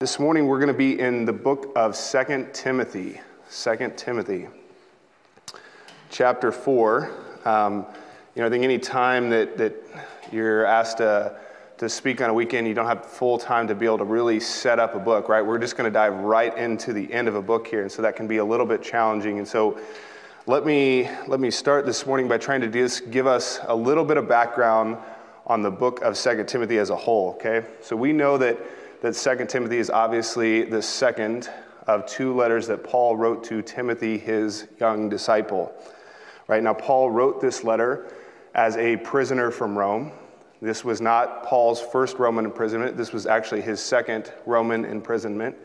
This morning we're going to be in the book of Second Timothy. Second Timothy, chapter 4. Um, you know, I think any time that, that you're asked to, to speak on a weekend, you don't have full time to be able to really set up a book, right? We're just going to dive right into the end of a book here, and so that can be a little bit challenging. And so let me, let me start this morning by trying to just give us a little bit of background on the book of Second Timothy as a whole, okay? So we know that that Second Timothy is obviously the second of two letters that Paul wrote to Timothy, his young disciple. Right now, Paul wrote this letter as a prisoner from Rome. This was not Paul's first Roman imprisonment, this was actually his second Roman imprisonment.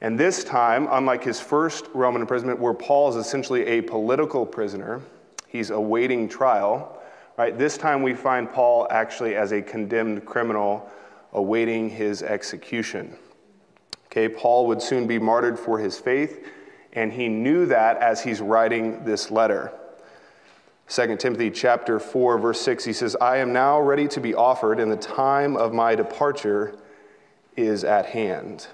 And this time, unlike his first Roman imprisonment, where Paul is essentially a political prisoner, he's awaiting trial, right? This time we find Paul actually as a condemned criminal awaiting his execution. Okay, Paul would soon be martyred for his faith, and he knew that as he's writing this letter. 2 Timothy chapter 4 verse 6 he says, "I am now ready to be offered and the time of my departure is at hand."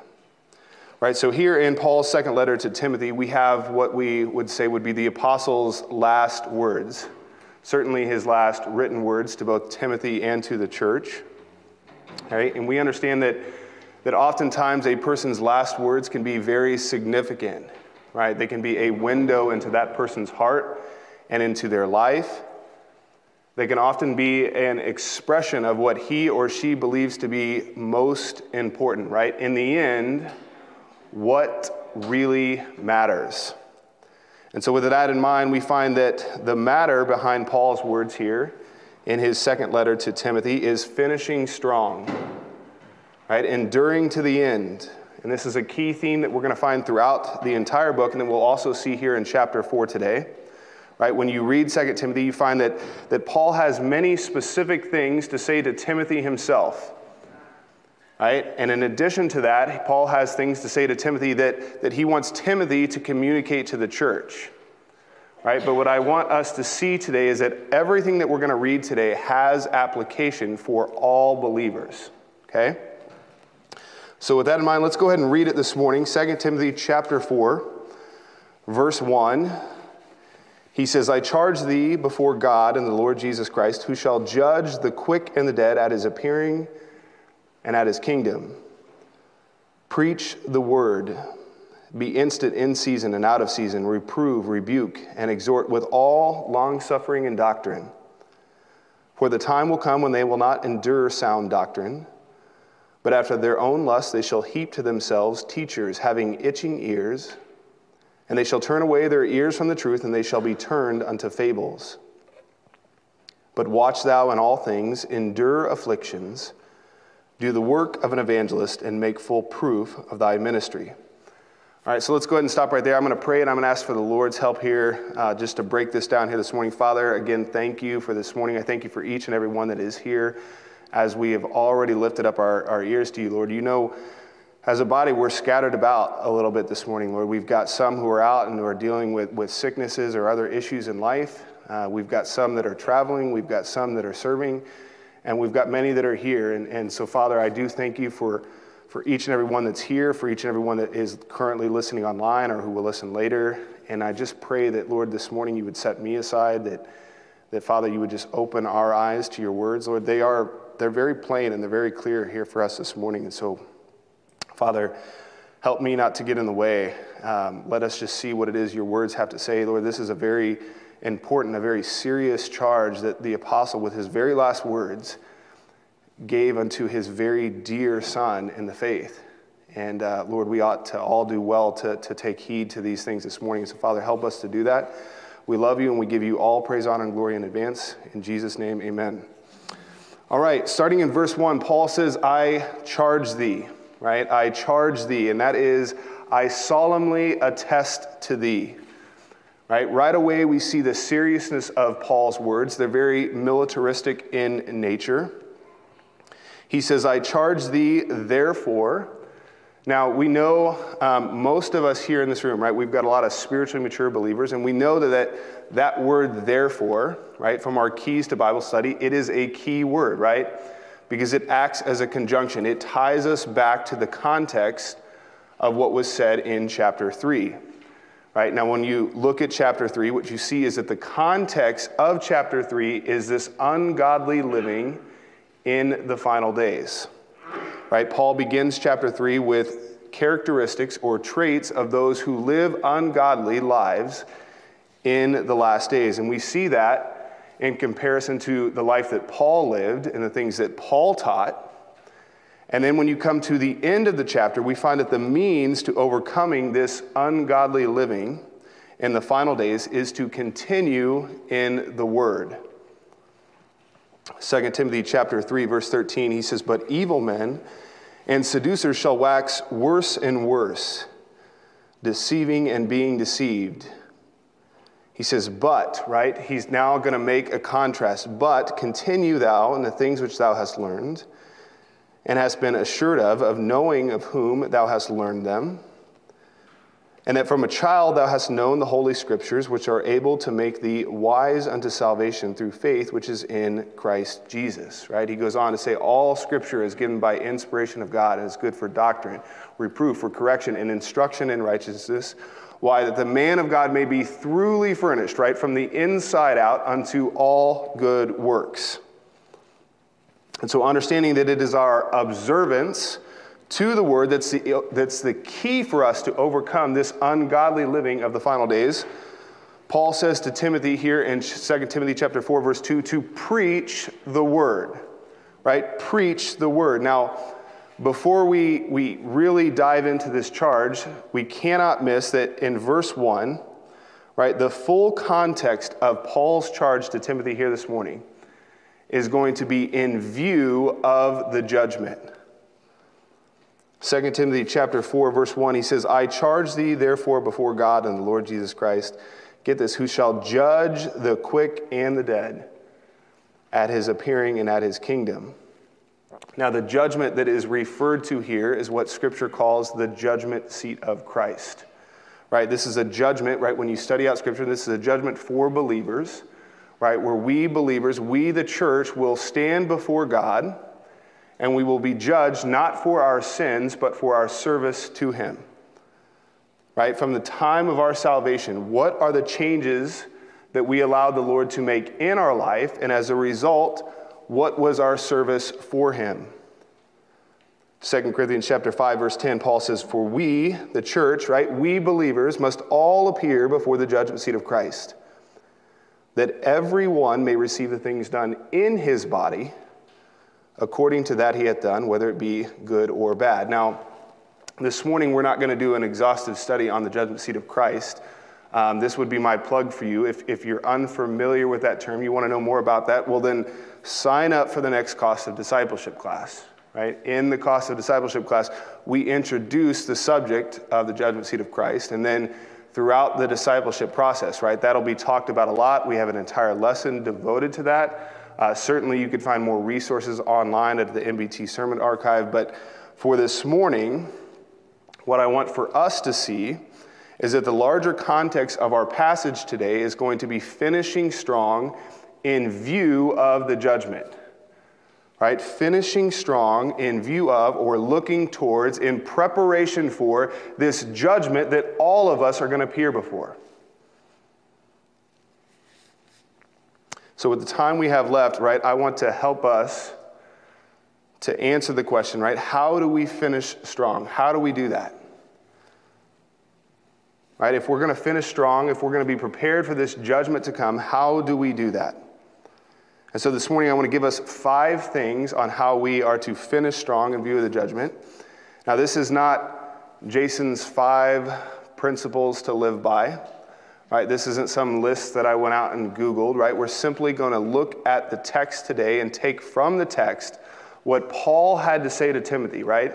Right? So here in Paul's second letter to Timothy, we have what we would say would be the apostle's last words. Certainly his last written words to both Timothy and to the church. Right? And we understand that, that oftentimes a person's last words can be very significant, right? They can be a window into that person's heart and into their life. They can often be an expression of what he or she believes to be most important, right? In the end, what really matters. And so, with that in mind, we find that the matter behind Paul's words here in his second letter to Timothy is finishing strong, right? Enduring to the end. And this is a key theme that we're going to find throughout the entire book, and then we'll also see here in chapter 4 today. Right? When you read 2 Timothy, you find that, that Paul has many specific things to say to Timothy himself. Right? And in addition to that, Paul has things to say to Timothy that, that he wants Timothy to communicate to the church right? But what I want us to see today is that everything that we're going to read today has application for all believers, okay? So with that in mind, let's go ahead and read it this morning. 2 Timothy chapter 4, verse 1. He says, I charge thee before God and the Lord Jesus Christ, who shall judge the quick and the dead at his appearing and at his kingdom. Preach the word. Be instant in season and out of season, reprove, rebuke, and exhort with all longsuffering and doctrine. For the time will come when they will not endure sound doctrine, but after their own lust they shall heap to themselves teachers having itching ears, and they shall turn away their ears from the truth, and they shall be turned unto fables. But watch thou in all things, endure afflictions, do the work of an evangelist, and make full proof of thy ministry. All right, so let's go ahead and stop right there. I'm going to pray and I'm going to ask for the Lord's help here uh, just to break this down here this morning. Father, again, thank you for this morning. I thank you for each and every one that is here as we have already lifted up our, our ears to you, Lord. You know, as a body, we're scattered about a little bit this morning, Lord. We've got some who are out and who are dealing with, with sicknesses or other issues in life. Uh, we've got some that are traveling. We've got some that are serving. And we've got many that are here. And, and so, Father, I do thank you for for each and every one that's here, for each and every one that is currently listening online or who will listen later. And I just pray that, Lord, this morning you would set me aside, that, that Father, you would just open our eyes to your words. Lord, they are, they're very plain and they're very clear here for us this morning. And so, Father, help me not to get in the way. Um, let us just see what it is your words have to say. Lord, this is a very important, a very serious charge that the apostle, with his very last words, gave unto his very dear son in the faith. And uh, Lord, we ought to all do well to, to take heed to these things this morning. So, Father, help us to do that. We love you and we give you all praise, honor, and glory in advance. In Jesus' name, amen. All right, starting in verse 1, Paul says, I charge thee, right? I charge thee. And that is, I solemnly attest to thee. Right? Right away, we see the seriousness of Paul's words. They're very militaristic in nature. He says, I charge thee, therefore. Now, we know um, most of us here in this room, right? We've got a lot of spiritually mature believers, and we know that, that word, therefore, right, from our keys to Bible study, it is a key word, right? because it acts as a conjunction. It ties us back to the context of what was said in chapter 3. Right? Now, when you look at chapter 3, what you see is that the context of chapter 3 is this ungodly living in the final days. Right? Paul begins chapter 3 with characteristics or traits of those who live ungodly lives in the last days. And we see that in comparison to the life that Paul lived and the things that Paul taught. And then when you come to the end of the chapter, we find that the means to overcoming this ungodly living in the final days is to continue in the word. 2 Timothy chapter 3 verse 13 he says but evil men and seducers shall wax worse and worse deceiving and being deceived he says, But, right? He's now going to make a contrast. But continue thou in the things which thou hast learned, and hast been assured of, of knowing of whom thou hast learned them, and that from a child thou hast known the holy scriptures, which are able to make thee wise unto salvation through faith which is in Christ Jesus. Right? He goes on to say, All scripture is given by inspiration of God and is good for doctrine, reproof, for correction, and instruction in righteousness why? That the man of God may be thoroughly furnished, right, from the inside out unto all good works. And so, understanding that it is our observance to the word that's the, that's the key for us to overcome this ungodly living of the final days. Paul says to Timothy here in 2 Timothy chapter 4 verse 2 to preach the word. Right? Preach the word. Now, before we, we really dive into this charge, we cannot miss that in verse 1, right, the full context of Paul's charge to Timothy here this morning is going to be in view of the judgment. 2 Timothy chapter 4 verse 1 he says I charge thee therefore before God and the Lord Jesus Christ get this who shall judge the quick and the dead at his appearing and at his kingdom now, the judgment that is referred to here is what Scripture calls the judgment seat of Christ. Right? This is a judgment, right? When you study out Scripture, this is a judgment for believers, right? Where we believers, we the church, will stand before God and we will be judged not for our sins, but for our service to Him. Right? From the time of our salvation, what are the changes that we allowed the Lord to make in our life? And as a result, what was our service for him? 2 Corinthians chapter 5 verse 10 Paul says for we the church right we believers must all appear before the judgment seat of Christ that everyone may receive the things done in his body according to that he hath done whether it be good or bad. Now this morning we're not going to do an exhaustive study on the judgment seat of Christ. Um, this would be my plug for you. If, if you're unfamiliar with that term, you want to know more about that, well, then sign up for the next cost of discipleship class. Right? In the cost of discipleship class, we introduce the subject of the judgment seat of Christ, and then throughout the discipleship process, right? That'll be talked about a lot. We have an entire lesson devoted to that. Uh, certainly, you could find more resources online at the MBT Sermon Archive. But for this morning, what I want for us to see is that the larger context of our passage today is going to be finishing strong in view of the judgment. Right? Finishing strong in view of or looking towards, in preparation for this judgment that all of us are going to appear before. So, with the time we have left, right, I want to help us to answer the question, right? How do we finish strong? How do we do that? Right? If we're going to finish strong, if we're going to be prepared for this judgment to come, how do we do that? And so this morning, I want to give us five things on how we are to finish strong in view of the judgment. Now, this is not Jason's five principles to live by. Right, this isn't some list that I went out and Googled, right? We're simply going to look at the text today and take from the text what Paul had to say to Timothy, right?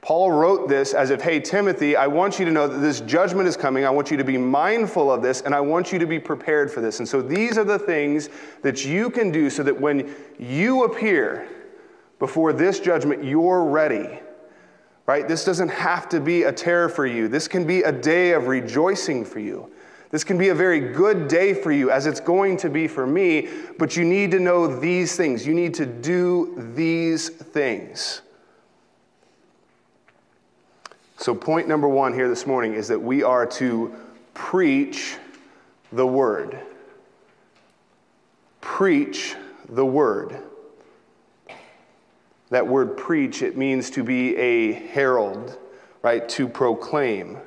Paul wrote this as if, hey, Timothy, I want you to know that this judgment is coming. I want you to be mindful of this, and I want you to be prepared for this. And so these are the things that you can do so that when you appear before this judgment, you're ready. Right? This doesn't have to be a terror for you. This can be a day of rejoicing for you. This can be a very good day for you, as it's going to be for me, but you need to know these things. You need to do these things. So, point number one here this morning is that we are to preach the word. Preach the word. That word preach, it means to be a herald, right? To proclaim.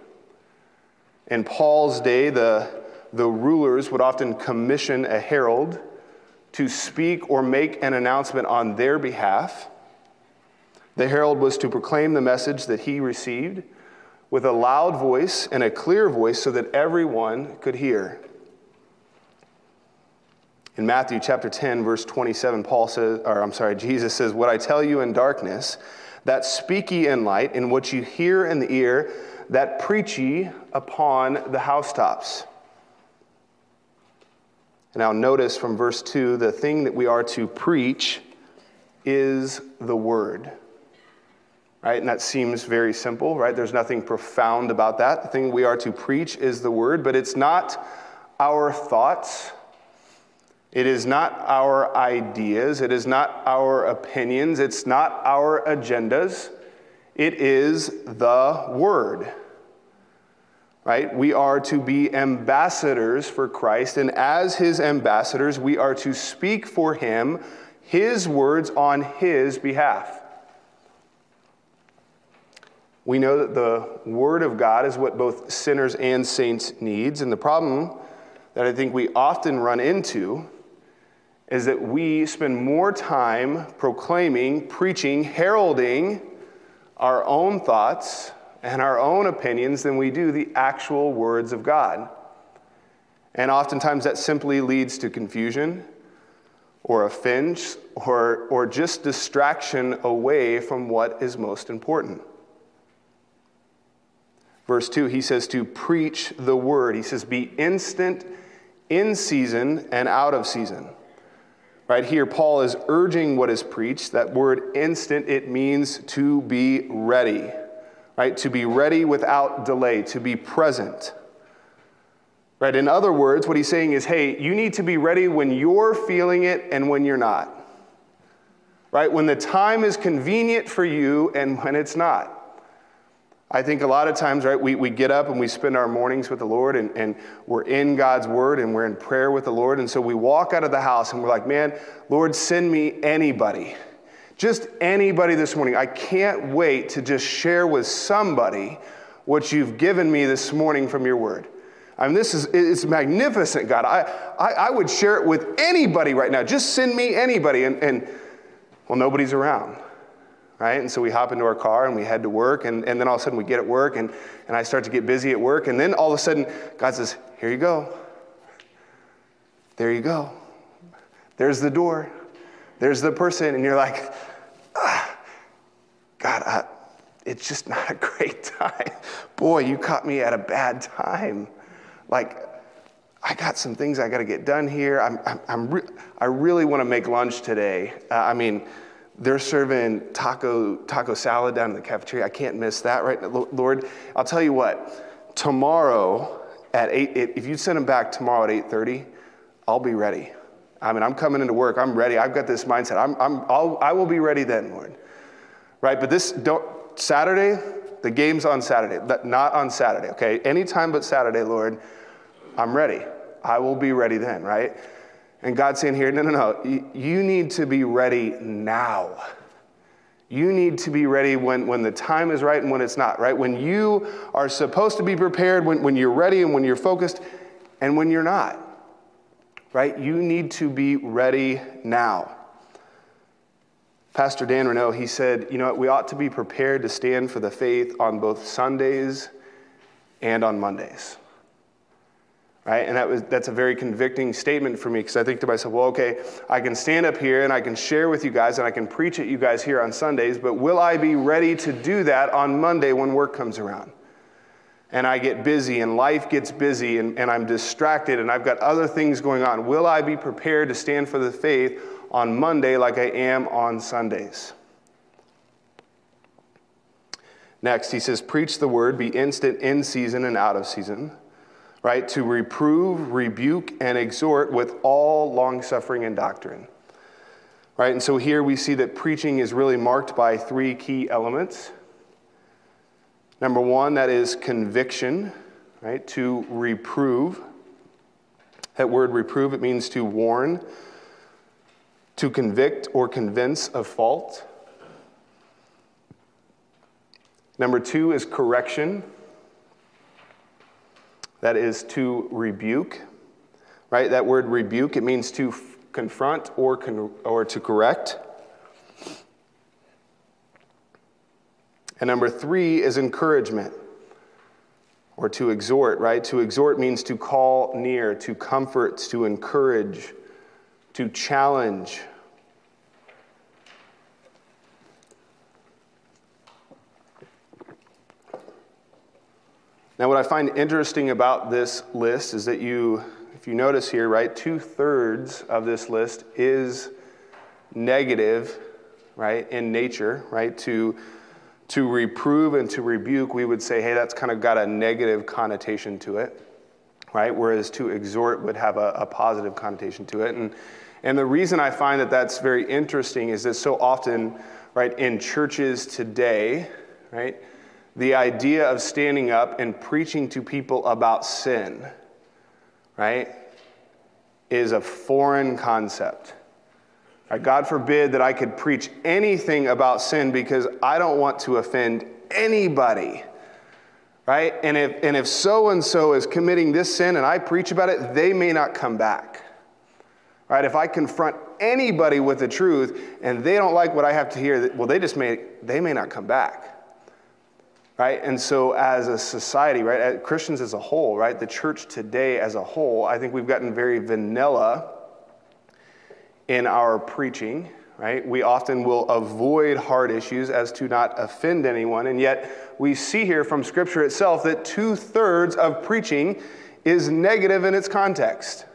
In Paul's day, the, the rulers would often commission a herald to speak or make an announcement on their behalf. The herald was to proclaim the message that he received with a loud voice and a clear voice so that everyone could hear. In Matthew chapter 10, verse 27, Paul says, or I'm sorry, Jesus says, What I tell you in darkness, that speak ye in light, in what you hear in the ear, that preach ye upon the housetops. And now, notice from verse 2 the thing that we are to preach is the word. Right? And that seems very simple, right? There's nothing profound about that. The thing we are to preach is the word, but it's not our thoughts. It is not our ideas. It is not our opinions. It's not our agendas. It is the word. Right? We are to be ambassadors for Christ, and as his ambassadors, we are to speak for him his words on his behalf. We know that the Word of God is what both sinners and saints needs. And the problem that I think we often run into is that we spend more time proclaiming, preaching, heralding our own thoughts and our own opinions than we do the actual words of God. And oftentimes that simply leads to confusion or offense or, or just distraction away from what is most important. Verse 2, he says to preach the word. He says, be instant in season and out of season. Right here, Paul is urging what is preached. That word instant, it means to be ready, right? To be ready without delay, to be present. Right? In other words, what he's saying is, hey, you need to be ready when you're feeling it and when you're not. Right? When the time is convenient for you and when it's not. I think a lot of times, right, we, we get up and we spend our mornings with the Lord and, and we're in God's word and we're in prayer with the Lord. And so we walk out of the house and we're like, man, Lord, send me anybody. Just anybody this morning. I can't wait to just share with somebody what you've given me this morning from your word. I mean, this is it's magnificent, God. I, I, I would share it with anybody right now. Just send me anybody. And, and well, nobody's around right? And so we hop into our car and we head to work, and, and then all of a sudden we get at work, and, and I start to get busy at work, and then all of a sudden God says, Here you go. There you go. There's the door. There's the person, and you're like, ah, God, I, it's just not a great time. Boy, you caught me at a bad time. Like, I got some things I got to get done here. I'm, I'm, I'm re- I really want to make lunch today. Uh, I mean, they're serving taco, taco salad down in the cafeteria. I can't miss that, right? Lord, I'll tell you what, tomorrow at 8, if you send them back tomorrow at 8.30, I'll be ready. I mean, I'm coming into work. I'm ready. I've got this mindset. I'm, I'm, I'll, I will be ready then, Lord. Right? But this, don't, Saturday, the game's on Saturday, not on Saturday, okay? Anytime but Saturday, Lord, I'm ready. I will be ready then, right? And God's saying here, no, no, no, you need to be ready now. You need to be ready when, when the time is right and when it's not, right? When you are supposed to be prepared, when, when you're ready and when you're focused, and when you're not, right? You need to be ready now. Pastor Dan Renault, he said, you know, what, we ought to be prepared to stand for the faith on both Sundays and on Mondays right? And that was, that's a very convicting statement for me because I think to myself, well, okay, I can stand up here and I can share with you guys and I can preach at you guys here on Sundays, but will I be ready to do that on Monday when work comes around? And I get busy and life gets busy and, and I'm distracted and I've got other things going on. Will I be prepared to stand for the faith on Monday like I am on Sundays? Next, he says, Preach the word, be instant in season and out of season right? To reprove, rebuke, and exhort with all long suffering and doctrine. Right? And so here we see that preaching is really marked by three key elements. Number one, that is conviction, right? To reprove. That word reprove, it means to warn, to convict or convince of fault. Number two is correction. That is to rebuke, right? That word rebuke, it means to f- confront or, con- or to correct. And number three is encouragement or to exhort, right? To exhort means to call near, to comfort, to encourage, to challenge. Now, what I find interesting about this list is that you, if you notice here, right, two thirds of this list is negative, right, in nature, right? To, to reprove and to rebuke, we would say, hey, that's kind of got a negative connotation to it, right? Whereas to exhort would have a, a positive connotation to it. And, and the reason I find that that's very interesting is that so often, right, in churches today, right, the idea of standing up and preaching to people about sin, right, is a foreign concept. Right, God forbid that I could preach anything about sin because I don't want to offend anybody. Right? And if, and if so and so is committing this sin and I preach about it, they may not come back. Right? If I confront anybody with the truth and they don't like what I have to hear, well, they just may, they may not come back right? And so, as a society, right, as Christians as a whole, right, the church today as a whole, I think we've gotten very vanilla in our preaching, right? We often will avoid hard issues as to not offend anyone, and yet we see here from Scripture itself that two thirds of preaching is negative in its context.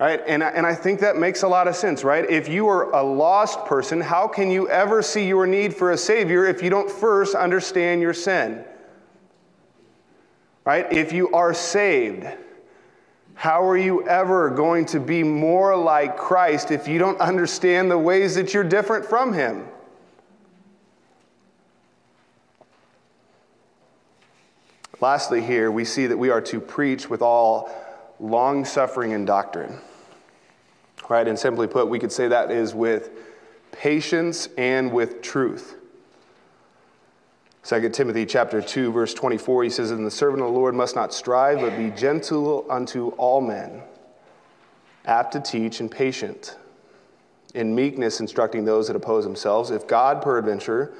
Right? And, and I think that makes a lot of sense, right? If you are a lost person, how can you ever see your need for a Savior if you don't first understand your sin? Right? If you are saved, how are you ever going to be more like Christ if you don't understand the ways that you're different from Him? Lastly, here we see that we are to preach with all long suffering and doctrine right? And simply put, we could say that is with patience and with truth. 2 Timothy chapter 2 verse 24 he says and the servant of the Lord must not strive but be gentle unto all men apt to teach and patient in meekness instructing those that oppose themselves if God peradventure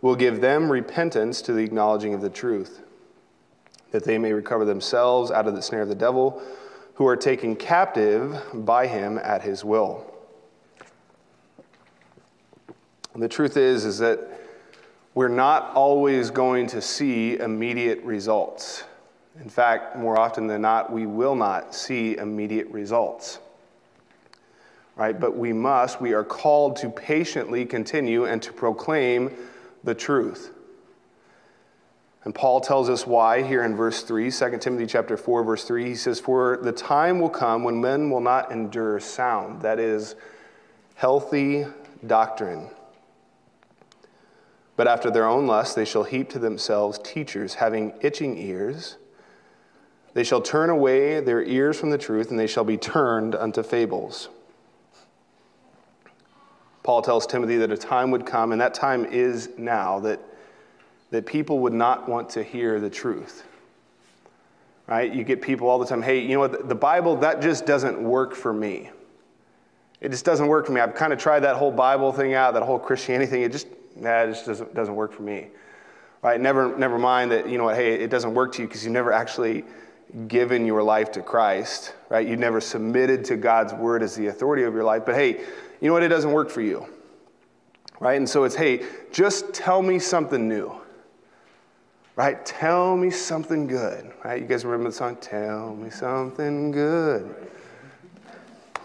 will give them repentance to the acknowledging of the truth that they may recover themselves out of the snare of the devil who are taken captive by him at his will. And the truth is is that we're not always going to see immediate results. In fact, more often than not, we will not see immediate results. Right? But we must, we are called to patiently continue and to proclaim the truth. And Paul tells us why here in verse 3, 2 Timothy chapter 4, verse 3. He says, For the time will come when men will not endure sound, that is, healthy doctrine. But after their own lust, they shall heap to themselves teachers having itching ears. They shall turn away their ears from the truth, and they shall be turned unto fables. Paul tells Timothy that a time would come, and that time is now, that that people would not want to hear the truth. Right? You get people all the time, hey, you know what, the Bible, that just doesn't work for me. It just doesn't work for me. I've kind of tried that whole Bible thing out, that whole Christianity thing. It just, nah, it just doesn't, doesn't work for me. Right? Never, never mind that, you know what, hey, it doesn't work to you because you've never actually given your life to Christ, right? You've never submitted to God's word as the authority of your life. But hey, you know what? It doesn't work for you, right? And so it's, hey, just tell me something new right? Tell me something good, right? You guys remember the song, Tell Me Something Good?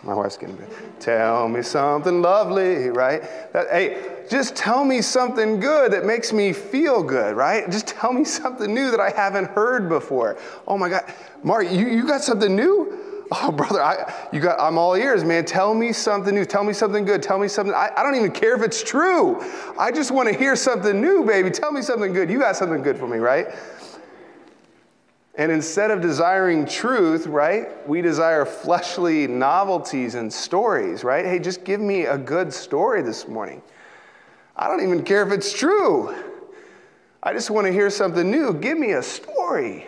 My wife's getting good. Tell me something lovely, right? That, hey, just tell me something good that makes me feel good, right? Just tell me something new that I haven't heard before. Oh my God, Mark, you, you got something new? Oh, brother, I, you got, I'm all ears, man. Tell me something new. Tell me something good. Tell me something. I, I don't even care if it's true. I just want to hear something new, baby. Tell me something good. You got something good for me, right? And instead of desiring truth, right, we desire fleshly novelties and stories, right? Hey, just give me a good story this morning. I don't even care if it's true. I just want to hear something new. Give me a story.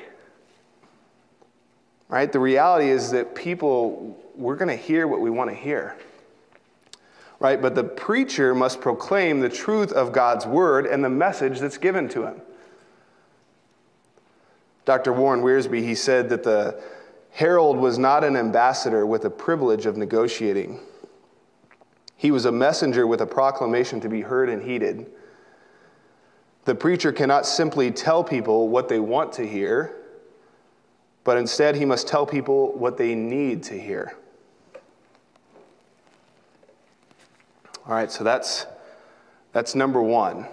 Right? The reality is that people, we're going to hear what we want to hear. Right? But the preacher must proclaim the truth of God's word and the message that's given to him. Dr. Warren Wiersbe, he said that the herald was not an ambassador with the privilege of negotiating. He was a messenger with a proclamation to be heard and heeded. The preacher cannot simply tell people what they want to hear, but instead he must tell people what they need to hear. All right, so that's, that's number one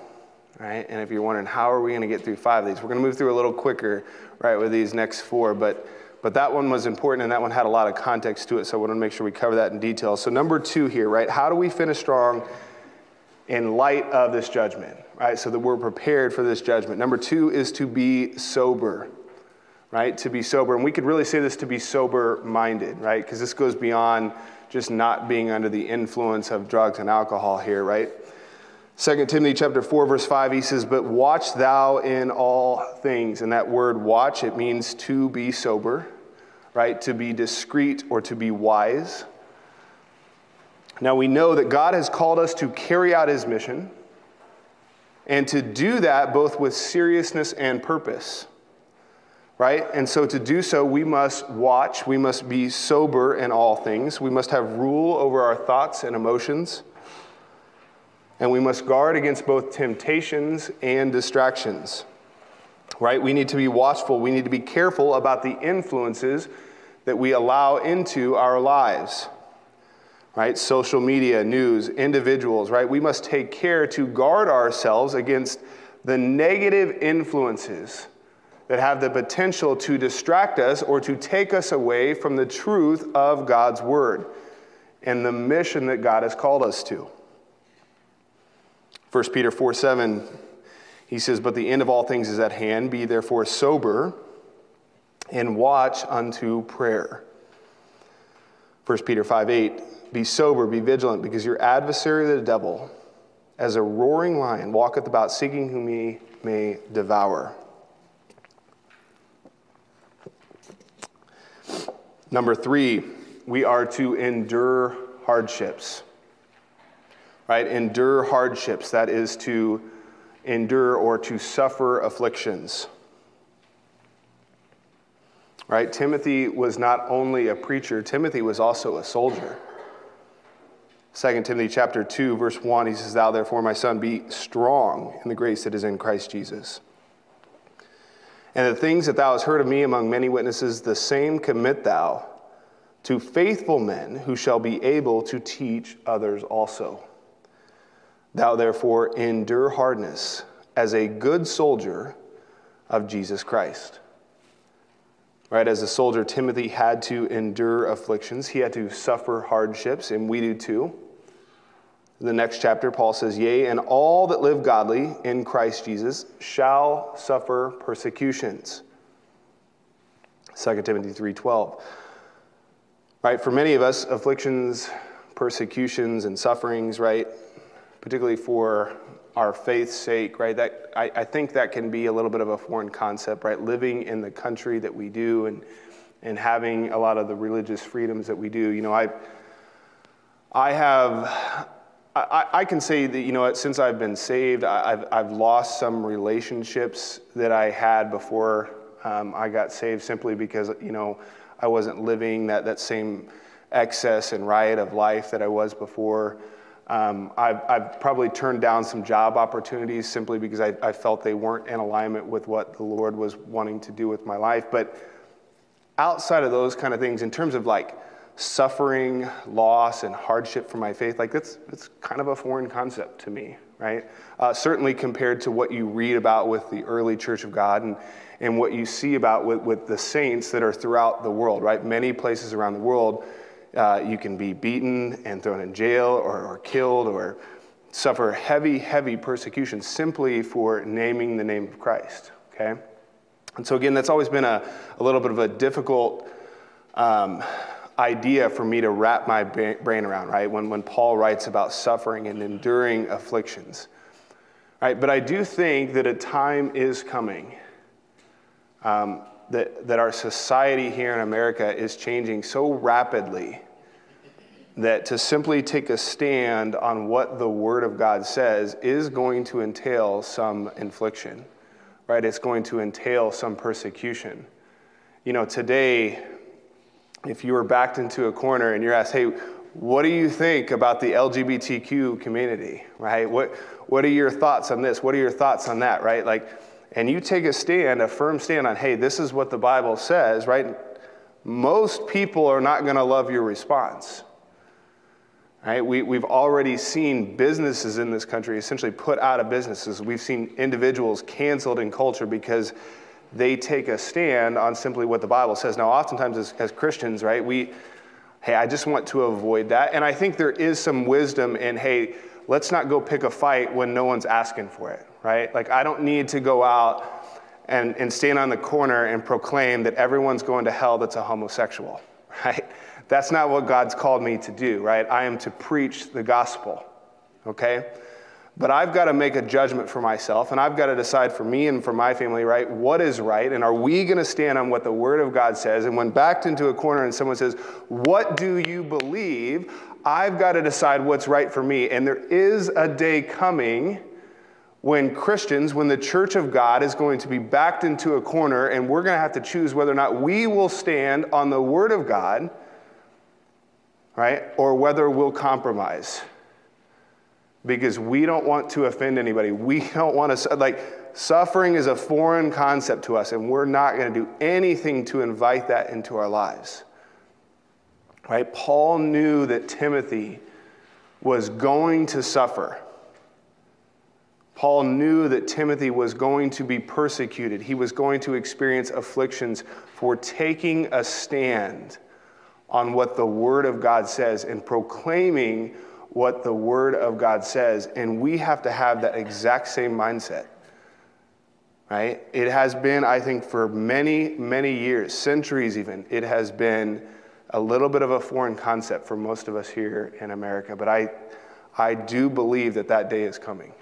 right? And if you're wondering how are we going to get through five of these, we're going to move through a little quicker, right, with these next four. But but that one was important, and that one had a lot of context to it. So I want to make sure we cover that in detail. So number two here, right? How do we finish strong in light of this judgment, right? So that we're prepared for this judgment. Number two is to be sober. Right, to be sober. And we could really say this to be sober minded, right? Because this goes beyond just not being under the influence of drugs and alcohol here, right? 2 Timothy chapter 4 verse 5 he says but watch thou in all things and that word watch it means to be sober right to be discreet or to be wise now we know that God has called us to carry out his mission and to do that both with seriousness and purpose right and so to do so we must watch we must be sober in all things we must have rule over our thoughts and emotions and we must guard against both temptations and distractions. Right? We need to be watchful. We need to be careful about the influences that we allow into our lives. Right? Social media, news, individuals, right? We must take care to guard ourselves against the negative influences that have the potential to distract us or to take us away from the truth of God's word and the mission that God has called us to. 1 Peter 4 7, he says, But the end of all things is at hand. Be therefore sober and watch unto prayer. 1 Peter 5 8, Be sober, be vigilant, because your adversary, the devil, as a roaring lion, walketh about seeking whom he may devour. Number three, we are to endure hardships right? Endure hardships, that is to endure or to suffer afflictions. Right? Timothy was not only a preacher, Timothy was also a soldier. 2 Timothy chapter 2 verse 1 he says thou therefore my son be strong in the grace that is in Christ Jesus. And the things that thou hast heard of me among many witnesses the same commit thou to faithful men who shall be able to teach others also. Thou therefore endure hardness as a good soldier of Jesus Christ. Right, as a soldier, Timothy had to endure afflictions, he had to suffer hardships, and we do too. In the next chapter, Paul says, Yea, and all that live godly in Christ Jesus shall suffer persecutions. 2 Timothy 3:12. Right, for many of us, afflictions, persecutions, and sufferings, right, particularly for our faith's sake, right? That I, I, think that can be a little bit of a foreign concept, right? Living in the country that we do and and having a lot of the religious freedoms that we do. You know, I I have I, I can say that you know since I've been saved, I've I've lost some relationships that I had before um, I got saved simply because you know I wasn't living that that same excess and riot of life that I was before. Um, I've, I've, probably turned down some job opportunities simply because I, I, felt they weren't in alignment with what the Lord was wanting to do with my life. But outside of those kind of things, in terms of like suffering, loss, and hardship for my faith, like that's, that's kind of a foreign concept to me, right? Uh, certainly compared to what you read about with the early church of God and, and what you see about with, with the saints that are throughout the world, right? Many places around the world, uh, you can be beaten and thrown in jail or, or killed or suffer heavy, heavy persecution simply for naming the name of Christ, okay? And so, again, that's always been a, a little bit of a difficult um, idea for me to wrap my brain around, right? When, when Paul writes about suffering and enduring afflictions, right? But I do think that a time is coming um, that, that our society here in America is changing so rapidly that to simply take a stand on what the Word of God says is going to entail some infliction, right? It's going to entail some persecution. You know, today, if you were backed into a corner and you're asked, hey, what do you think about the LGBTQ community, right? What, what are your thoughts on this? What are your thoughts on that, right? Like, and you take a stand, a firm stand on, hey, this is what the Bible says, right? Most people are not going to love your response. Right? We, we've already seen businesses in this country essentially put out of businesses. We've seen individuals canceled in culture because they take a stand on simply what the Bible says. Now, oftentimes as, as Christians, right, we, hey, I just want to avoid that. And I think there is some wisdom in, hey, let's not go pick a fight when no one's asking for it, right? Like, I don't need to go out and, and stand on the corner and proclaim that everyone's going to hell that's a homosexual, right? That's not what God's called me to do, right? I am to preach the gospel, okay? But I've got to make a judgment for myself, and I've got to decide for me and for my family, right, what is right, and are we going to stand on what the Word of God says? And when backed into a corner and someone says, What do you believe? I've got to decide what's right for me. And there is a day coming when Christians, when the church of God is going to be backed into a corner, and we're going to have to choose whether or not we will stand on the Word of God, right, or whether we'll compromise because we don't want to offend anybody. We don't want to, like, suffering is a foreign concept to us, and we're not going to do anything to invite that into our lives. Right? Paul knew that Timothy was going to suffer. Paul knew that Timothy was going to be persecuted. He was going to experience afflictions for taking a stand on what the Word of God says and proclaiming what the Word of God says, and we have to have that exact same mindset. Right? It has been, I think, for many, many years, centuries even, it has been a little bit of a foreign concept for most of us here in America, but I, I do believe that that day is coming.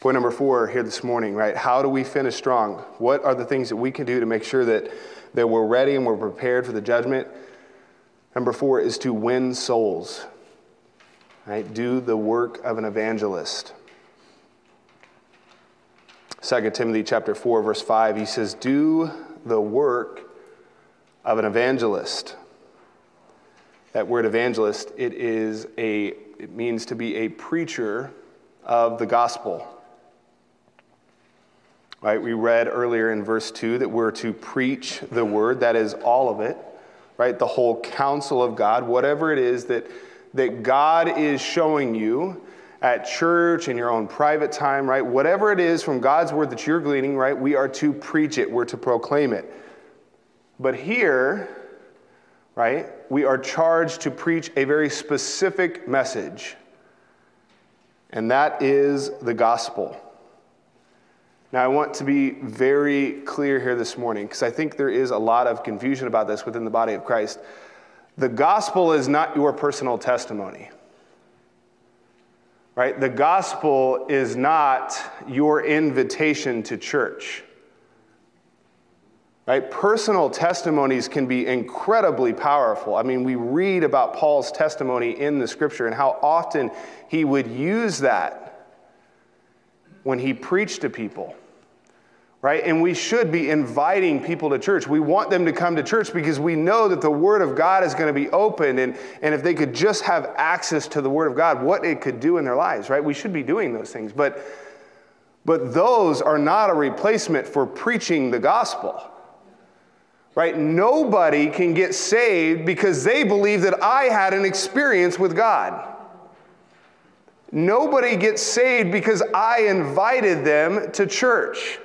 Point number four here this morning, right? How do we finish strong? What are the things that we can do to make sure that that we're ready and we're prepared for the judgment. Number four is to win souls. Right? Do the work of an evangelist. 2 Timothy chapter 4, verse 5, he says, Do the work of an evangelist. That word evangelist, it is a it means to be a preacher of the gospel. Right? We read earlier in verse 2 that we're to preach the word, that is all of it, right? The whole counsel of God, whatever it is that, that God is showing you at church, in your own private time, right? Whatever it is from God's word that you're gleaning, right? We are to preach it, we're to proclaim it. But here, right, we are charged to preach a very specific message, and that is the gospel. Now, I want to be very clear here this morning because I think there is a lot of confusion about this within the body of Christ. The gospel is not your personal testimony. Right? The gospel is not your invitation to church. Right? Personal testimonies can be incredibly powerful. I mean, we read about Paul's testimony in the scripture and how often he would use that when he preached to people right? And we should be inviting people to church. We want them to come to church because we know that the Word of God is going to be open. And, and if they could just have access to the Word of God, what it could do in their lives, right? We should be doing those things. But, but those are not a replacement for preaching the gospel. Right? Nobody can get saved because they believe that I had an experience with God. Nobody gets saved because I invited them to church.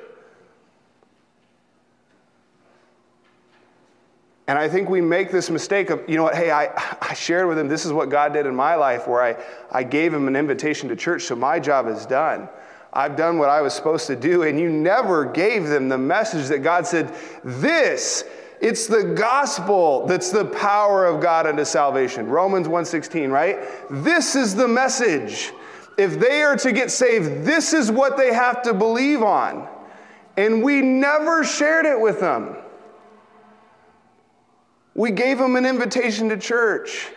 And I think we make this mistake of, you know what, hey, I, I shared with him, this is what God did in my life, where I, I gave him an invitation to church, so my job is done. I've done what I was supposed to do. And you never gave them the message that God said, this, it's the gospel that's the power of God unto salvation. Romans 1.16, right? This is the message. If they are to get saved, this is what they have to believe on. And we never shared it with them. We gave them an invitation to church.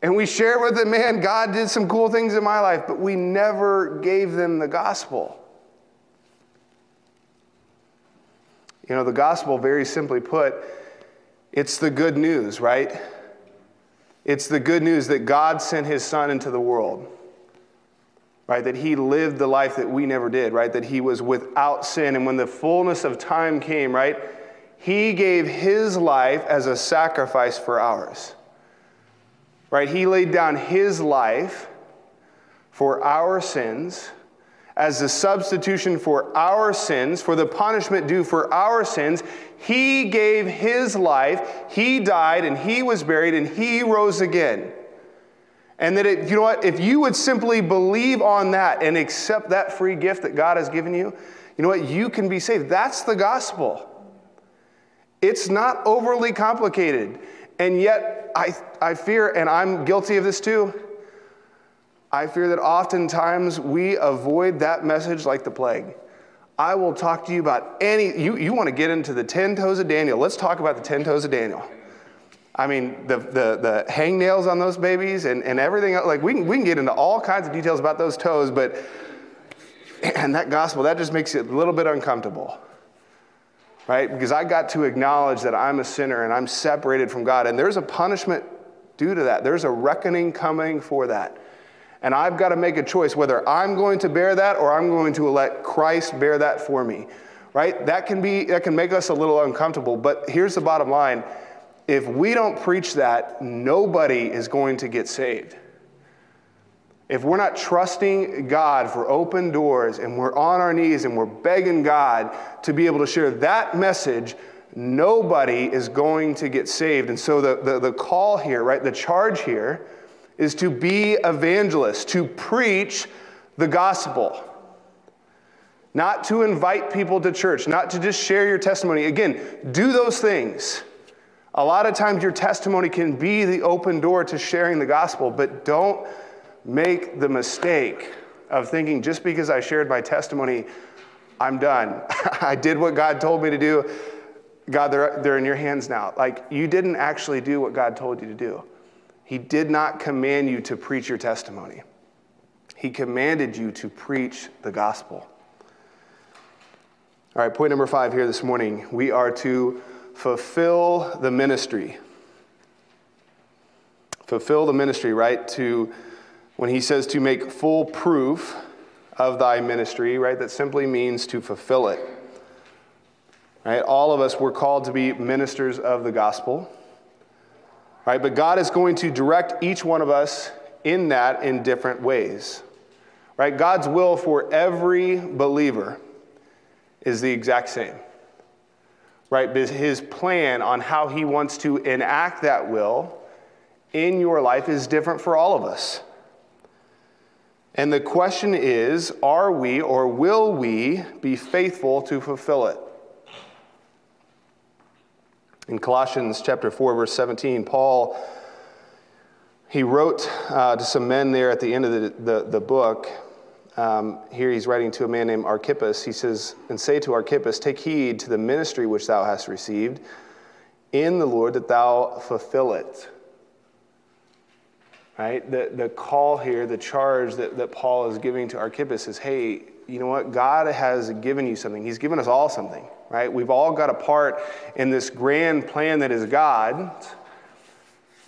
And we shared with them, man, God did some cool things in my life, but we never gave them the gospel. You know, the gospel, very simply put, it's the good news, right? It's the good news that God sent his son into the world, right? That he lived the life that we never did, right? That he was without sin. And when the fullness of time came, right? He gave his life as a sacrifice for ours. Right? He laid down his life for our sins as a substitution for our sins, for the punishment due for our sins. He gave his life, he died, and he was buried, and he rose again. And that, it, you know what, if you would simply believe on that and accept that free gift that God has given you, you know what, you can be saved. That's the gospel. It's not overly complicated. And yet, I, I fear, and I'm guilty of this too, I fear that oftentimes we avoid that message like the plague. I will talk to you about any, you, you want to get into the 10 toes of Daniel. Let's talk about the 10 toes of Daniel. I mean, the, the, the hangnails on those babies and, and everything. Like, we can, we can get into all kinds of details about those toes, but, and that gospel, that just makes it a little bit uncomfortable right? Because I got to acknowledge that I'm a sinner and I'm separated from God. And there's a punishment due to that, there's a reckoning coming for that. And I've got to make a choice whether I'm going to bear that or I'm going to let Christ bear that for me. Right? That can be that can make us a little uncomfortable, but here's the bottom line. If we don't preach that, nobody is going to get saved if we're not trusting God for open doors and we're on our knees and we're begging God to be able to share that message, nobody is going to get saved. And so the, the, the call here, right, the charge here is to be evangelists, to preach the gospel. Not to invite people to church, not to just share your testimony. Again, do those things. A lot of times your testimony can be the open door to sharing the gospel, but don't make the mistake of thinking just because I shared my testimony, I'm done. I did what God told me to do. God, they're, they're in your hands now. Like, you didn't actually do what God told you to do. He did not command you to preach your testimony, He commanded you to preach the gospel. All right, point number five here this morning. We are to fulfill the ministry. Fulfill the ministry, right? To when he says to make full proof of thy ministry, right, that simply means to fulfill it. Right? All of us were called to be ministers of the gospel. Right? But God is going to direct each one of us in that in different ways. Right? God's will for every believer is the exact same. Right? But his plan on how he wants to enact that will in your life is different for all of us. And the question is are we or will we be faithful to fulfill it? In Colossians chapter 4 verse 17, Paul he wrote uh, to some men there at the end of the, the, the book. Um, here he's writing to a man named Archippus. He says, And say to Archippus, Take heed to the ministry which thou hast received in the Lord, that thou fulfill it right? The, the call here, the charge that, that Paul is giving to Archippus is hey, you know what? God has given you something. He's given us all something, right? We've all got a part in this grand plan that is God,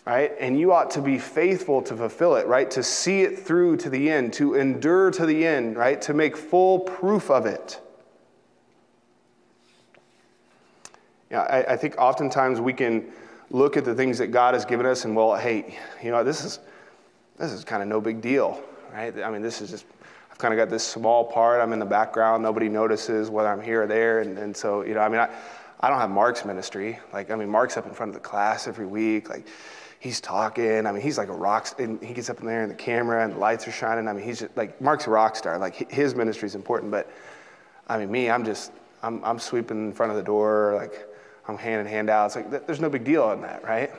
right? And you ought to be faithful to fulfill it, right? To see it through to the end, to endure to the end, right? To make full proof of it. Yeah, I, I think oftentimes we can look at the things that God has given us and, well, hey, you know, this is, this is kind of no big deal, right? I mean, this is just, I've kind of got this small part. I'm in the background. Nobody notices whether I'm here or there. And, and so, you know, I mean, I, I don't have Mark's ministry. Like, I mean, Mark's up in front of the class every week. Like, he's talking. I mean, he's like a rock. Star and he gets up in there, and the camera and the lights are shining. I mean, he's just like Mark's a rock star. Like, his ministry is important. But I mean, me, I'm just, I'm, I'm sweeping in front of the door. Like, I'm handing handouts. Like, there's no big deal in that, right?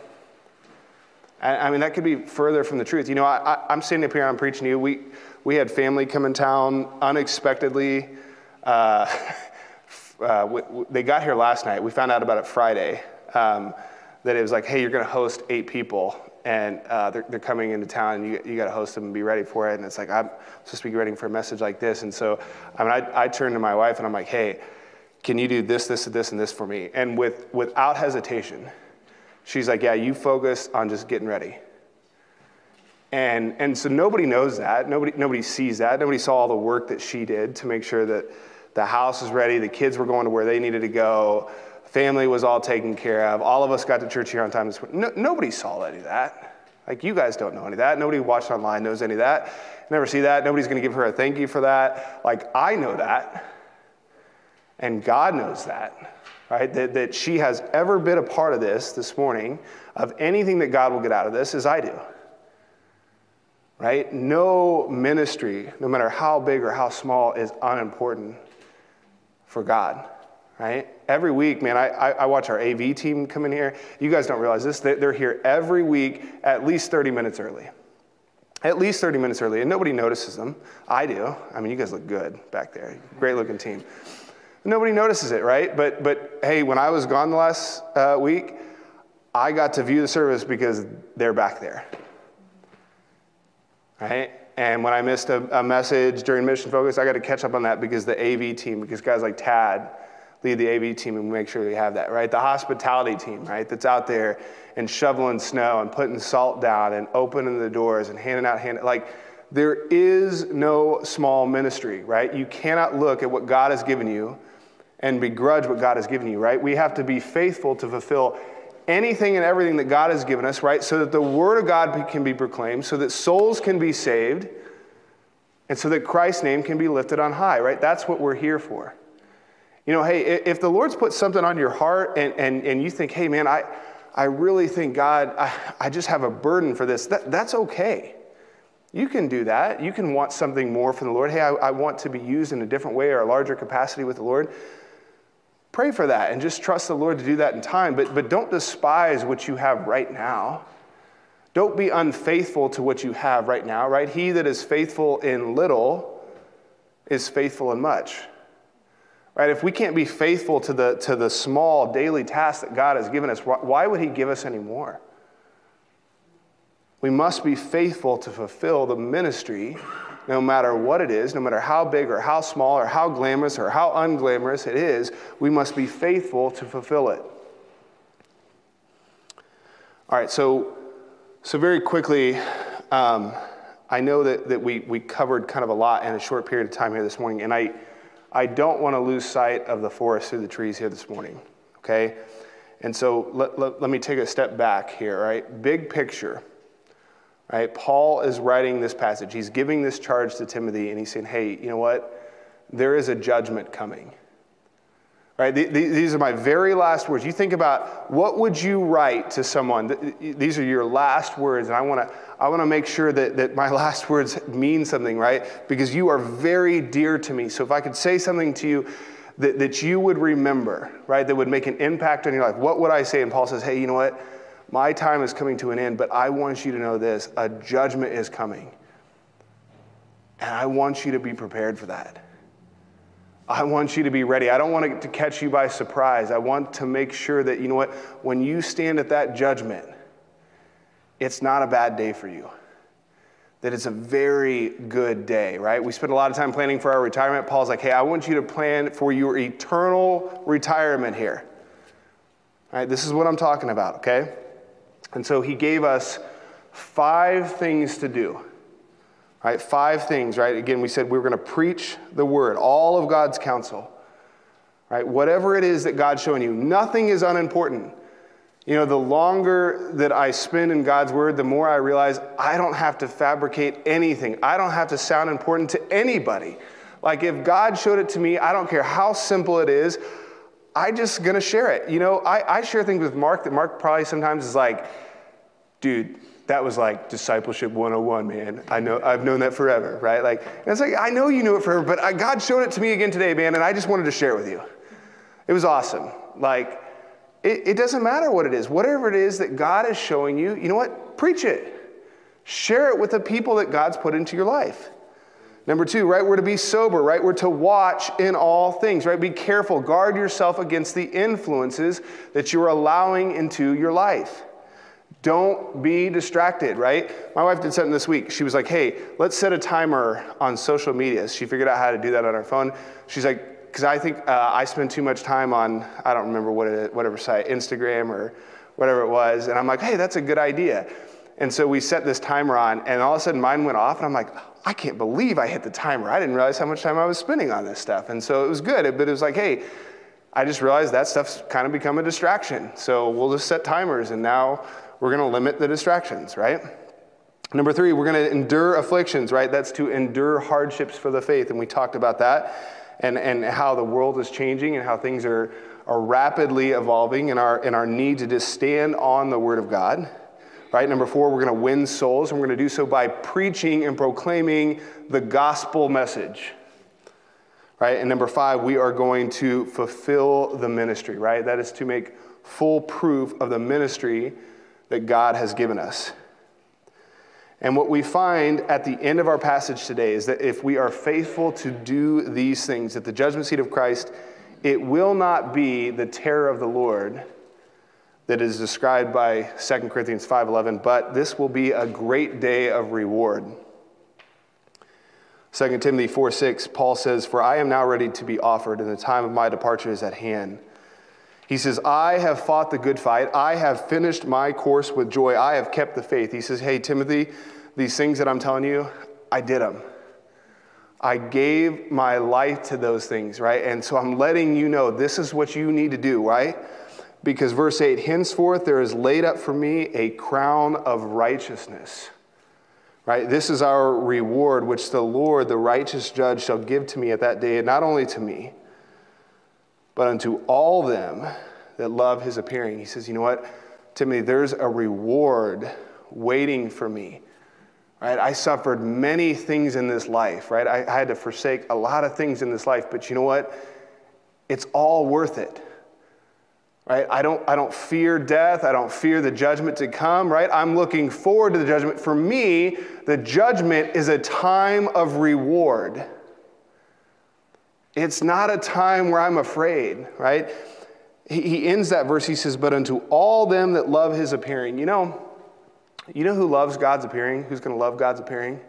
I mean, that could be further from the truth. You know, I, am standing up here, I'm preaching to you. We, we had family come in town unexpectedly. Uh, uh, we, we, they got here last night. We found out about it Friday. Um, that it was like, hey, you're going to host eight people, and uh, they're, they're coming into town, and you, you got to host them and be ready for it. And it's like, I'm supposed to be ready for a message like this. And so, I mean, I, I turned to my wife and I'm like, hey, can you do this, this, and this, and this for me? And with, without hesitation, She's like, Yeah, you focus on just getting ready. And, and so nobody knows that. Nobody, nobody sees that. Nobody saw all the work that she did to make sure that the house was ready, the kids were going to where they needed to go, family was all taken care of, all of us got to church here on time. No, nobody saw any of that. Like, you guys don't know any of that. Nobody watched online knows any of that. Never see that. Nobody's going to give her a thank you for that. Like, I know that. And God knows that right? That, that she has ever been a part of this this morning, of anything that God will get out of this, as I do. Right? No ministry, no matter how big or how small, is unimportant for God. Right? Every week, man, I, I watch our AV team come in here. You guys don't realize this. They're here every week at least 30 minutes early. At least 30 minutes early, and nobody notices them. I do. I mean, you guys look good back there. Great looking team. Nobody notices it, right? But, but hey, when I was gone the last uh, week, I got to view the service because they're back there. Right? And when I missed a, a, message during Mission Focus, I got to catch up on that because the AV team, because guys like Tad lead the AV team and make sure we have that, right? The hospitality team, right? That's out there and shoveling snow and putting salt down and opening the doors and handing out hand like there is no small ministry, right? You cannot look at what God has given you and begrudge what God has given you, right? We have to be faithful to fulfill anything and everything that God has given us, right? So that the Word of God can be proclaimed, so that souls can be saved, and so that Christ's name can be lifted on high, right? That's what we're here for. You know, hey, if the Lord's put something on your heart and, and, and you think, hey, man, I, I really think God, I, I just have a burden for this, that, that's okay. You can do that. You can want something more from the Lord. Hey, I, I want to be used in a different way or a larger capacity with the Lord. Pray for that and just trust the Lord to do that in time, but, but don't despise what you have right now. Don't be unfaithful to what you have right now, right? He that is faithful in little is faithful in much. Right? If we can't be faithful to the, to the small daily tasks that God has given us, why would He give us any more? We must be faithful to fulfill the ministry no matter what it is, no matter how big or how small or how glamorous or how unglamorous it is, we must be faithful to fulfill it. All right, so, so very quickly, um, I know that, that we, we covered kind of a lot in a short period of time here this morning, and I, I don't want to lose sight of the forest through the trees here this morning, okay? And so let, let, let me take a step back here, right? Big picture. Right? Paul is writing this passage. He's giving this charge to Timothy, and he's saying, hey, you know what? There is a judgment coming. Right? These are my very last words. You think about what would you write to someone? These are your last words, and I want to I want to make sure that, that my last words mean something, right? Because you are very dear to me. So if I could say something to you that, that you would remember, right, that would make an impact on your life, what would I say? And Paul says, hey, you know what? My time is coming to an end, but I want you to know this a judgment is coming. And I want you to be prepared for that. I want you to be ready. I don't want to catch you by surprise. I want to make sure that, you know what, when you stand at that judgment, it's not a bad day for you. That it's a very good day, right? We spend a lot of time planning for our retirement. Paul's like, hey, I want you to plan for your eternal retirement here. All right, this is what I'm talking about, okay? And so he gave us five things to do. Right? Five things, right? Again, we said we were going to preach the word, all of God's counsel. right? Whatever it is that God's showing you, nothing is unimportant. You know, the longer that I spend in God's word, the more I realize I don't have to fabricate anything. I don't have to sound important to anybody. Like if God showed it to me, I don't care how simple it is, I just gonna share it. You know, I, I share things with Mark that Mark probably sometimes is like, dude, that was like discipleship 101, man. I know, I've known that forever, right? Like, and it's like, I know you knew it forever, but I, God showed it to me again today, man, and I just wanted to share it with you. It was awesome. Like, it, it doesn't matter what it is. Whatever it is that God is showing you, you know what? Preach it. Share it with the people that God's put into your life. Number two, right? We're to be sober, right? We're to watch in all things, right? Be careful. Guard yourself against the influences that you're allowing into your life. Don't be distracted, right? My wife did something this week. She was like, hey, let's set a timer on social media. She figured out how to do that on her phone. She's like, because I think uh, I spend too much time on, I don't remember what it, whatever site, Instagram or whatever it was. And I'm like, hey, that's a good idea. And so we set this timer on, and all of a sudden mine went off, and I'm like, I can't believe I hit the timer. I didn't realize how much time I was spending on this stuff. And so it was good, but it was like, hey, I just realized that stuff's kind of become a distraction. So we'll just set timers, and now we're going to limit the distractions, right? Number three, we're going to endure afflictions, right? That's to endure hardships for the faith, and we talked about that and, and how the world is changing and how things are, are rapidly evolving and our, and our need to just stand on the Word of God. Right? Number four, we're going to win souls, and we're going to do so by preaching and proclaiming the gospel message. Right? And number five, we are going to fulfill the ministry, right? That is to make full proof of the ministry that God has given us. And what we find at the end of our passage today is that if we are faithful to do these things at the judgment seat of Christ, it will not be the terror of the Lord that is described by 2 Corinthians 5:11, but this will be a great day of reward. 2 Timothy 4:6, Paul says, "For I am now ready to be offered, and the time of my departure is at hand." He says, I have fought the good fight. I have finished my course with joy. I have kept the faith. He says, Hey, Timothy, these things that I'm telling you, I did them. I gave my life to those things, right? And so I'm letting you know this is what you need to do, right? Because verse 8, henceforth there is laid up for me a crown of righteousness. Right? This is our reward, which the Lord, the righteous judge, shall give to me at that day, and not only to me, but unto all them that love his appearing. He says, You know what, Timothy, there's a reward waiting for me. Right? I suffered many things in this life, right? I, I had to forsake a lot of things in this life, but you know what? It's all worth it. Right? I don't, I don't fear death. I don't fear the judgment to come, right? I'm looking forward to the judgment. For me, the judgment is a time of reward. It's not a time where I'm afraid, right? He, he ends that verse, he says, But unto all them that love his appearing. You know, you know who loves God's appearing? Who's going to love God's appearing?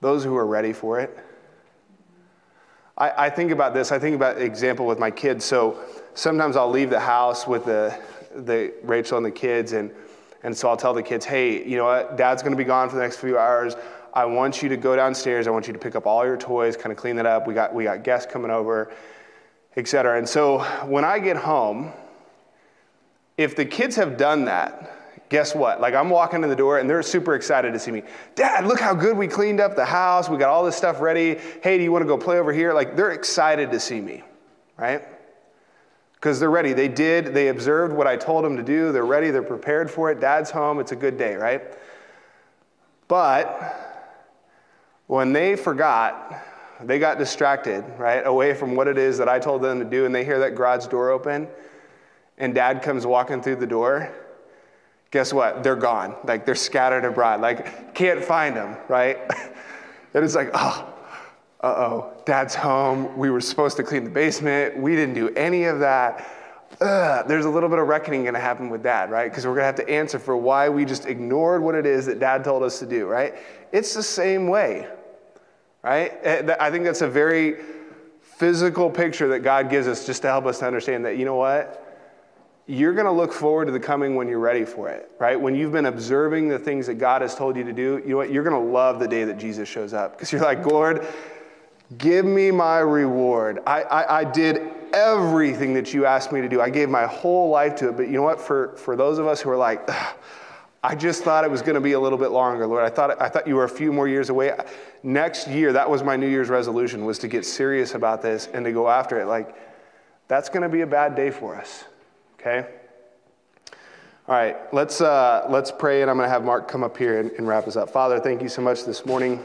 Those who are ready for it. I, I think about this. I think about example with my kids. So sometimes I'll leave the house with the, the Rachel and the kids, and, and so I'll tell the kids, hey, you know what? Dad's going to be gone for the next few hours. I want you to go downstairs. I want you to pick up all your toys, kind of clean that up. We got, we got guests coming over, et cetera. And so when I get home, if the kids have done that, guess what? Like I'm walking in the door and they're super excited to see me. Dad, look how good we cleaned up the house. We got all this stuff ready. Hey, do you want to go play over here? Like they're excited to see me, right? Because they're ready. They did, they observed what I told them to do. They're ready, they're prepared for it. Dad's home. It's a good day, right? But when they forgot, they got distracted, right, away from what it is that I told them to do, and they hear that garage door open, and dad comes walking through the door guess what? They're gone. Like they're scattered abroad. Like can't find them, right? and it's like, oh, uh oh, dad's home. We were supposed to clean the basement. We didn't do any of that. Ugh, there's a little bit of reckoning going to happen with dad, right? Because we're going to have to answer for why we just ignored what it is that dad told us to do, right? It's the same way, right? Eh, I think that's a very physical picture that God gives us just to help us to understand that, you know what? you're going to look forward to the coming when you're ready for it, right? When you've been observing the things that God has told you to do, you know what? You're going to love the day that Jesus shows up because you're like, Lord, give me my reward. I, I, I did everything that you asked me to do. I gave my whole life to it. But you know what? For, for those of us who are like, I just thought it was going to be a little bit longer, Lord. I thought, I thought you were a few more years away. Next year, that was my New Year's resolution, was to get serious about this and to go after it. Like, that's going to be a bad day for us, okay? All right, let's, uh, let's pray, and I'm going to have Mark come up here and, and, wrap us up. Father, thank you so much this morning.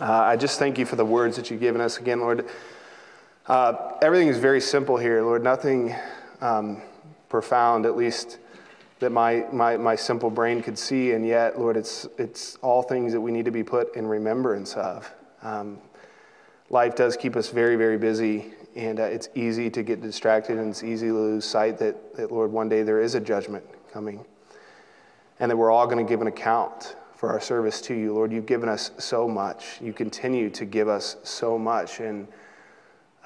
Uh, I just thank you for the words that you've given us again, Lord. Uh, everything is very simple here, Lord. Nothing um, profound, at least that my, my, my simple brain could see, and yet, Lord, it's, it's all things that we need to be put in remembrance of. Um, life does keep us very, very busy, and uh, it's easy to get distracted, and it's easy to lose sight that, that, Lord, one day there is a judgment coming, and that we're all going to give an account for our service to you. Lord, you've given us so much. You continue to give us so much, and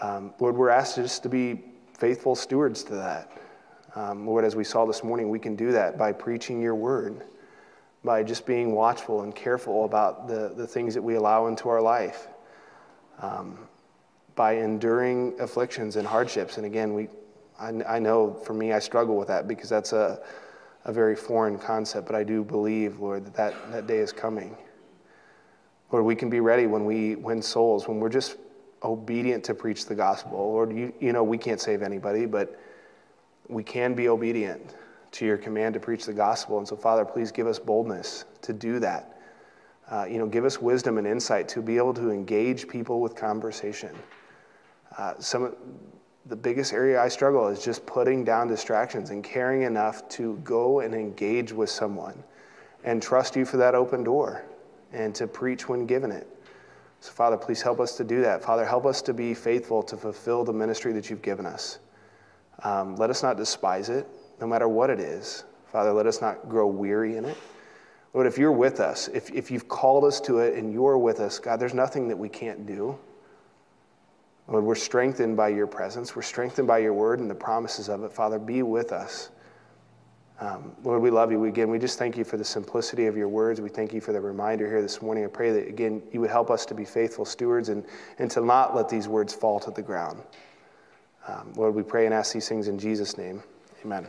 um, Lord, we're asked just to be faithful stewards to that. Um, Lord, as we saw this morning, we can do that by preaching your word, by just being watchful and careful about the, the things that we allow into our life, um, by enduring afflictions and hardships. And again, we, I, I know for me, I struggle with that because that's a, a very foreign concept, but I do believe, Lord, that, that that day is coming. Lord, we can be ready when we win souls, when we're just obedient to preach the gospel. Lord, you, you know we can't save anybody, but we can be obedient to your command to preach the gospel. And so, Father, please give us boldness to do that. Uh, you know, give us wisdom and insight to be able to engage people with conversation. Uh, some the biggest area I struggle is just putting down distractions and caring enough to go and engage with someone and trust you for that open door and to preach when given it. So, Father, please help us to do that. Father, help us to be faithful to fulfill the ministry that you've given us. Um, let us not despise it, no matter what it is. Father, let us not grow weary in it. Lord, if you're with us, if, if you've called us to it and you're with us, God, there's nothing that we can't do. Lord, we're strengthened by your presence. We're strengthened by your word and the promises of it. Father, be with us. Um, Lord, we love you. Again, we just thank you for the simplicity of your words. We thank you for the reminder here this morning. I pray that, again, you would help us to be faithful stewards and, and to not let these words fall to the ground. Um, Lord, we pray and ask these things in Jesus' name. Amen.